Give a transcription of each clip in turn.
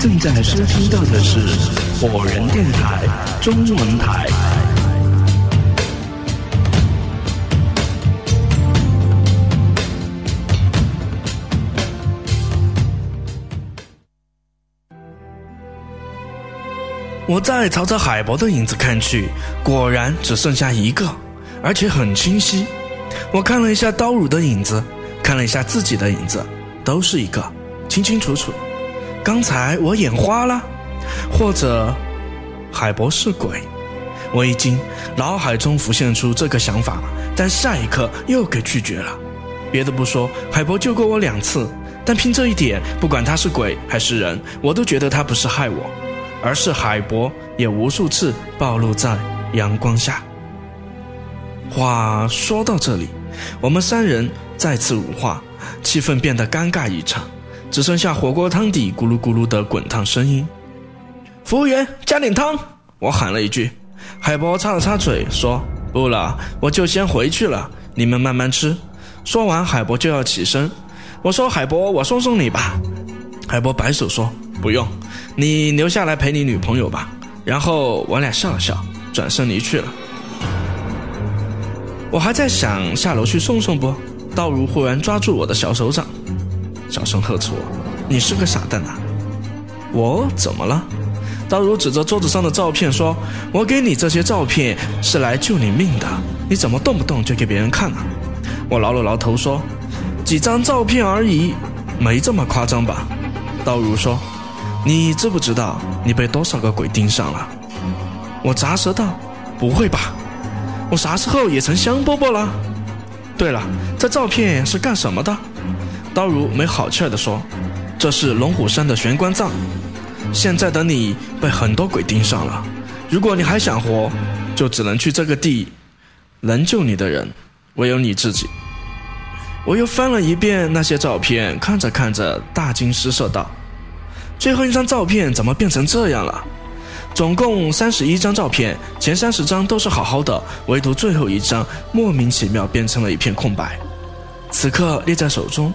正在收听到的是火人电台中文台。我再朝着海博的影子看去，果然只剩下一个，而且很清晰。我看了一下刀汝的影子，看了一下自己的影子，都是一个，清清楚楚。刚才我眼花了，或者海博是鬼？我一惊，脑海中浮现出这个想法，但下一刻又给拒绝了。别的不说，海博救过我两次，但凭这一点，不管他是鬼还是人，我都觉得他不是害我。而是海博也无数次暴露在阳光下。话说到这里，我们三人再次无话，气氛变得尴尬异常，只剩下火锅汤底咕噜咕噜的滚烫声音。服务员，加点汤！我喊了一句。海博擦了擦嘴，说：“不了，我就先回去了，你们慢慢吃。”说完，海博就要起身。我说：“海博，我送送你吧。”海博摆手说：“不用。”你留下来陪你女朋友吧。然后我俩笑了笑，转身离去了。我还在想下楼去送送不？道如忽然抓住我的小手掌，小声呵斥我：“你是个傻蛋啊！”我怎么了？道如指着桌子上的照片说：“我给你这些照片是来救你命的，你怎么动不动就给别人看啊？”我挠了挠头说：“几张照片而已，没这么夸张吧？”道如说。你知不知道你被多少个鬼盯上了？我咂舌道：“不会吧，我啥时候也成香饽饽了？”对了，这照片是干什么的？刀如没好气儿地说：“这是龙虎山的玄关杖。现在的你被很多鬼盯上了，如果你还想活，就只能去这个地。能救你的人，唯有你自己。”我又翻了一遍那些照片，看着看着，大惊失色道。最后一张照片怎么变成这样了？总共三十一张照片，前三十张都是好好的，唯独最后一张莫名其妙变成了一片空白。此刻捏在手中，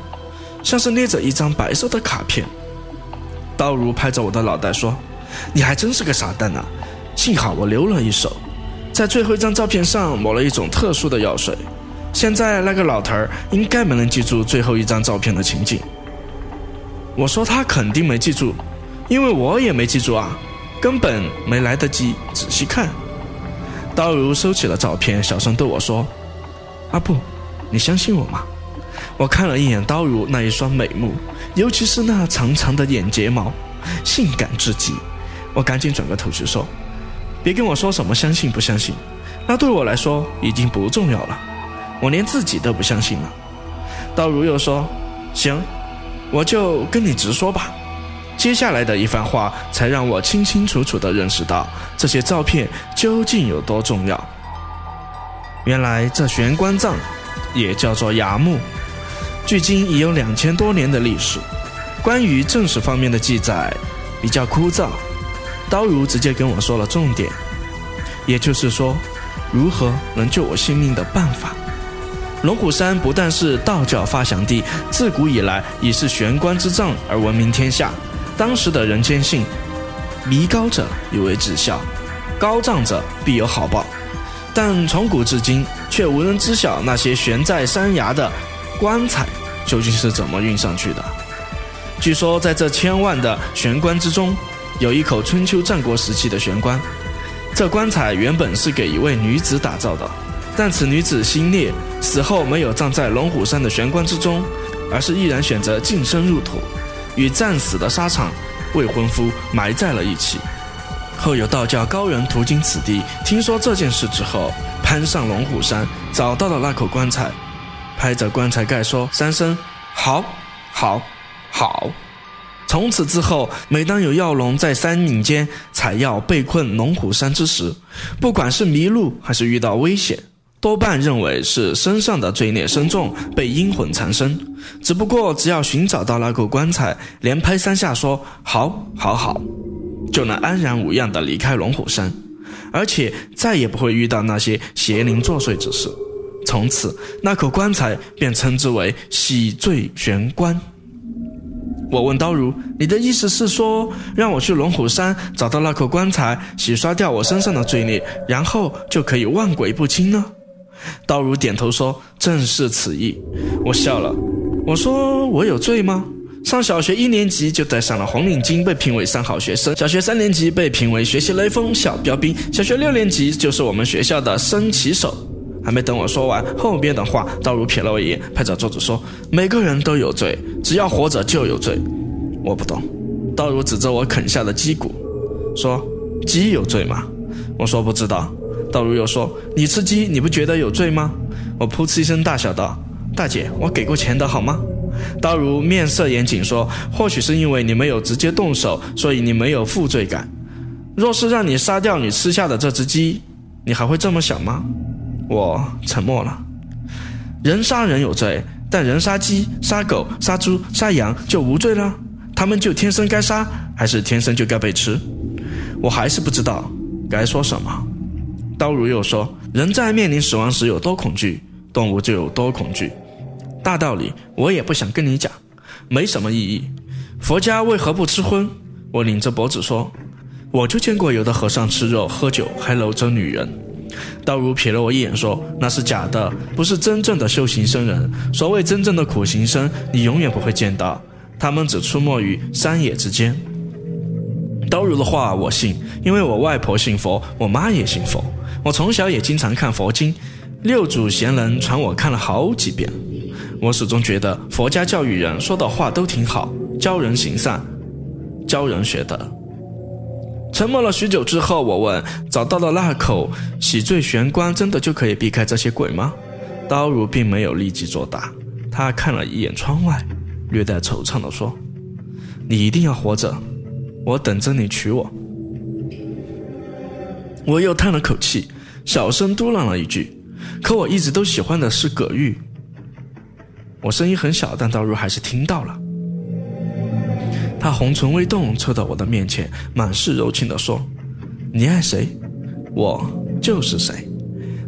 像是捏着一张白色的卡片。刀如拍着我的脑袋说：“你还真是个傻蛋呐！幸好我留了一手，在最后一张照片上抹了一种特殊的药水。现在那个老头儿应该没能记住最后一张照片的情景。”我说他肯定没记住，因为我也没记住啊，根本没来得及仔细看。刀如收起了照片，小声对我说：“阿布，你相信我吗？”我看了一眼刀如那一双美目，尤其是那长长的眼睫毛，性感至极。我赶紧转过头去说：“别跟我说什么相信不相信，那对我来说已经不重要了，我连自己都不相信了。”刀如又说：“行。”我就跟你直说吧，接下来的一番话才让我清清楚楚地认识到这些照片究竟有多重要。原来这玄关杖也叫做崖木，距今已有两千多年的历史。关于正史方面的记载比较枯燥，刀如直接跟我说了重点，也就是说，如何能救我性命的办法。龙虎山不但是道教发祥地，自古以来已是玄关之杖而闻名天下。当时的人坚信，迷高者以为至孝，高葬者必有好报。但从古至今，却无人知晓那些悬在山崖的棺材究竟是怎么运上去的。据说，在这千万的玄关之中，有一口春秋战国时期的玄关。这棺材原本是给一位女子打造的。但此女子心烈，死后没有葬在龙虎山的玄关之中，而是毅然选择净身入土，与战死的沙场未婚夫埋在了一起。后有道教高人途经此地，听说这件事之后，攀上龙虎山，找到了那口棺材，拍着棺材盖说三声“好，好，好”。从此之后，每当有药龙在山岭间采药被困龙虎山之时，不管是迷路还是遇到危险。多半认为是身上的罪孽深重，被阴魂缠身。只不过只要寻找到那口棺材，连拍三下说“好，好，好”，就能安然无恙地离开龙虎山，而且再也不会遇到那些邪灵作祟之事。从此，那口棺材便称之为“洗罪玄关”。我问刀如：“你的意思是说，让我去龙虎山找到那口棺材，洗刷掉我身上的罪孽，然后就可以万鬼不侵呢？”刀如点头说：“正是此意。”我笑了，我说：“我有罪吗？上小学一年级就戴上了红领巾，被评为三好学生；小学三年级被评为学习雷锋小标兵；小学六年级就是我们学校的升旗手。”还没等我说完后边的话，刀如瞥了我一眼，拍着桌子说：“每个人都有罪，只要活着就有罪。”我不懂。道如指着我啃下的鸡骨，说：“鸡有罪吗？”我说：“不知道。”道如又说：“你吃鸡，你不觉得有罪吗？”我噗嗤一声大笑道：“大姐，我给过钱的好吗？”道如面色严谨说：“或许是因为你没有直接动手，所以你没有负罪感。若是让你杀掉你吃下的这只鸡，你还会这么想吗？”我沉默了。人杀人有罪，但人杀鸡、杀狗、杀猪、杀羊就无罪了？他们就天生该杀，还是天生就该被吃？我还是不知道该说什么。刀如又说：“人在面临死亡时有多恐惧，动物就有多恐惧。大道理我也不想跟你讲，没什么意义。佛家为何不吃荤？”我拧着脖子说：“我就见过有的和尚吃肉喝酒，还搂着女人。”道如瞥了我一眼，说：“那是假的，不是真正的修行僧人。所谓真正的苦行僧，你永远不会见到，他们只出没于山野之间。”刀如的话我信，因为我外婆信佛，我妈也信佛，我从小也经常看佛经，六祖贤人传我看了好几遍。我始终觉得佛家教育人说的话都挺好，教人行善，教人学德。沉默了许久之后，我问：“找到了那口洗罪玄关，真的就可以避开这些鬼吗？”刀如并没有立即作答，他看了一眼窗外，略带惆怅地说：“你一定要活着，我等着你娶我。”我又叹了口气，小声嘟囔了一句：“可我一直都喜欢的是葛玉。”我声音很小，但刀如还是听到了。他红唇微动，凑到我的面前，满是柔情地说：“你爱谁，我就是谁。”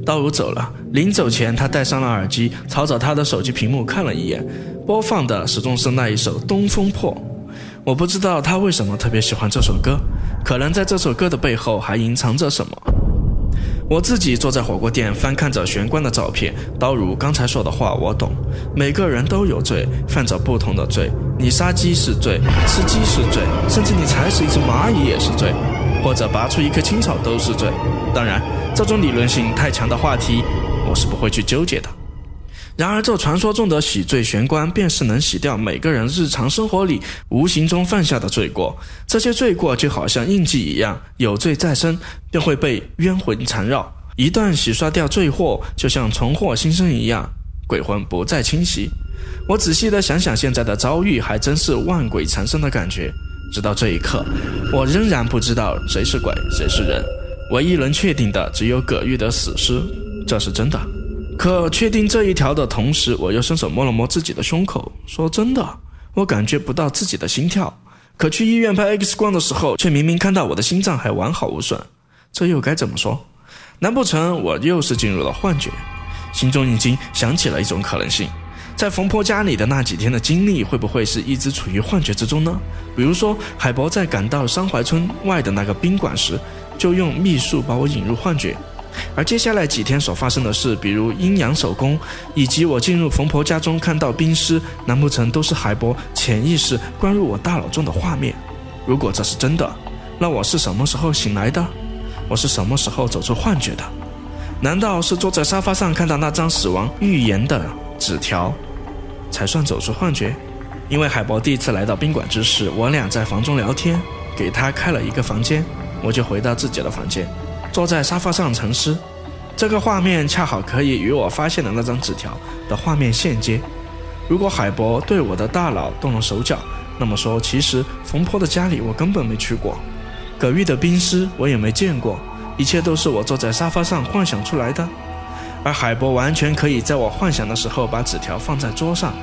刀如走了，临走前，他戴上了耳机，朝着他的手机屏幕看了一眼，播放的始终是那一首《东风破》。我不知道他为什么特别喜欢这首歌，可能在这首歌的背后还隐藏着什么。我自己坐在火锅店，翻看着玄关的照片。刀如刚才说的话，我懂。每个人都有罪，犯着不同的罪。你杀鸡是罪，吃鸡是罪，甚至你踩死一只蚂蚁也是罪，或者拔出一棵青草都是罪。当然，这种理论性太强的话题，我是不会去纠结的。然而，这传说中的洗罪玄关，便是能洗掉每个人日常生活里无形中犯下的罪过。这些罪过就好像印记一样，有罪在身，便会被冤魂缠绕。一旦洗刷掉罪祸，就像重获新生一样，鬼魂不再侵袭。我仔细的想想现在的遭遇，还真是万鬼缠身的感觉。直到这一刻，我仍然不知道谁是鬼，谁是人。唯一能确定的，只有葛玉的死尸，这是真的。可确定这一条的同时，我又伸手摸了摸自己的胸口，说：“真的，我感觉不到自己的心跳。可去医院拍 X 光的时候，却明明看到我的心脏还完好无损。这又该怎么说？难不成我又是进入了幻觉？心中已经想起了一种可能性：在冯婆家里的那几天的经历，会不会是一直处于幻觉之中呢？比如说，海博在赶到山怀村外的那个宾馆时，就用秘术把我引入幻觉。”而接下来几天所发生的事，比如阴阳手工，以及我进入冯婆家中看到冰尸，难不成都是海波潜意识灌入我大脑中的画面？如果这是真的，那我是什么时候醒来的？我是什么时候走出幻觉的？难道是坐在沙发上看到那张死亡预言的纸条，才算走出幻觉？因为海博第一次来到宾馆之时，我俩在房中聊天，给他开了一个房间，我就回到自己的房间。坐在沙发上沉思，这个画面恰好可以与我发现的那张纸条的画面衔接。如果海博对我的大脑动了手脚，那么说其实冯坡的家里我根本没去过，葛玉的冰尸我也没见过，一切都是我坐在沙发上幻想出来的。而海博完全可以在我幻想的时候把纸条放在桌上，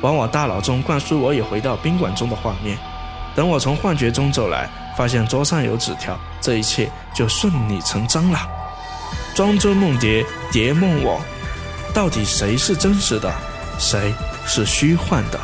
往我大脑中灌输我也回到宾馆中的画面。等我从幻觉中走来。发现桌上有纸条，这一切就顺理成章了。庄周梦蝶，蝶梦我，到底谁是真实的，谁是虚幻的？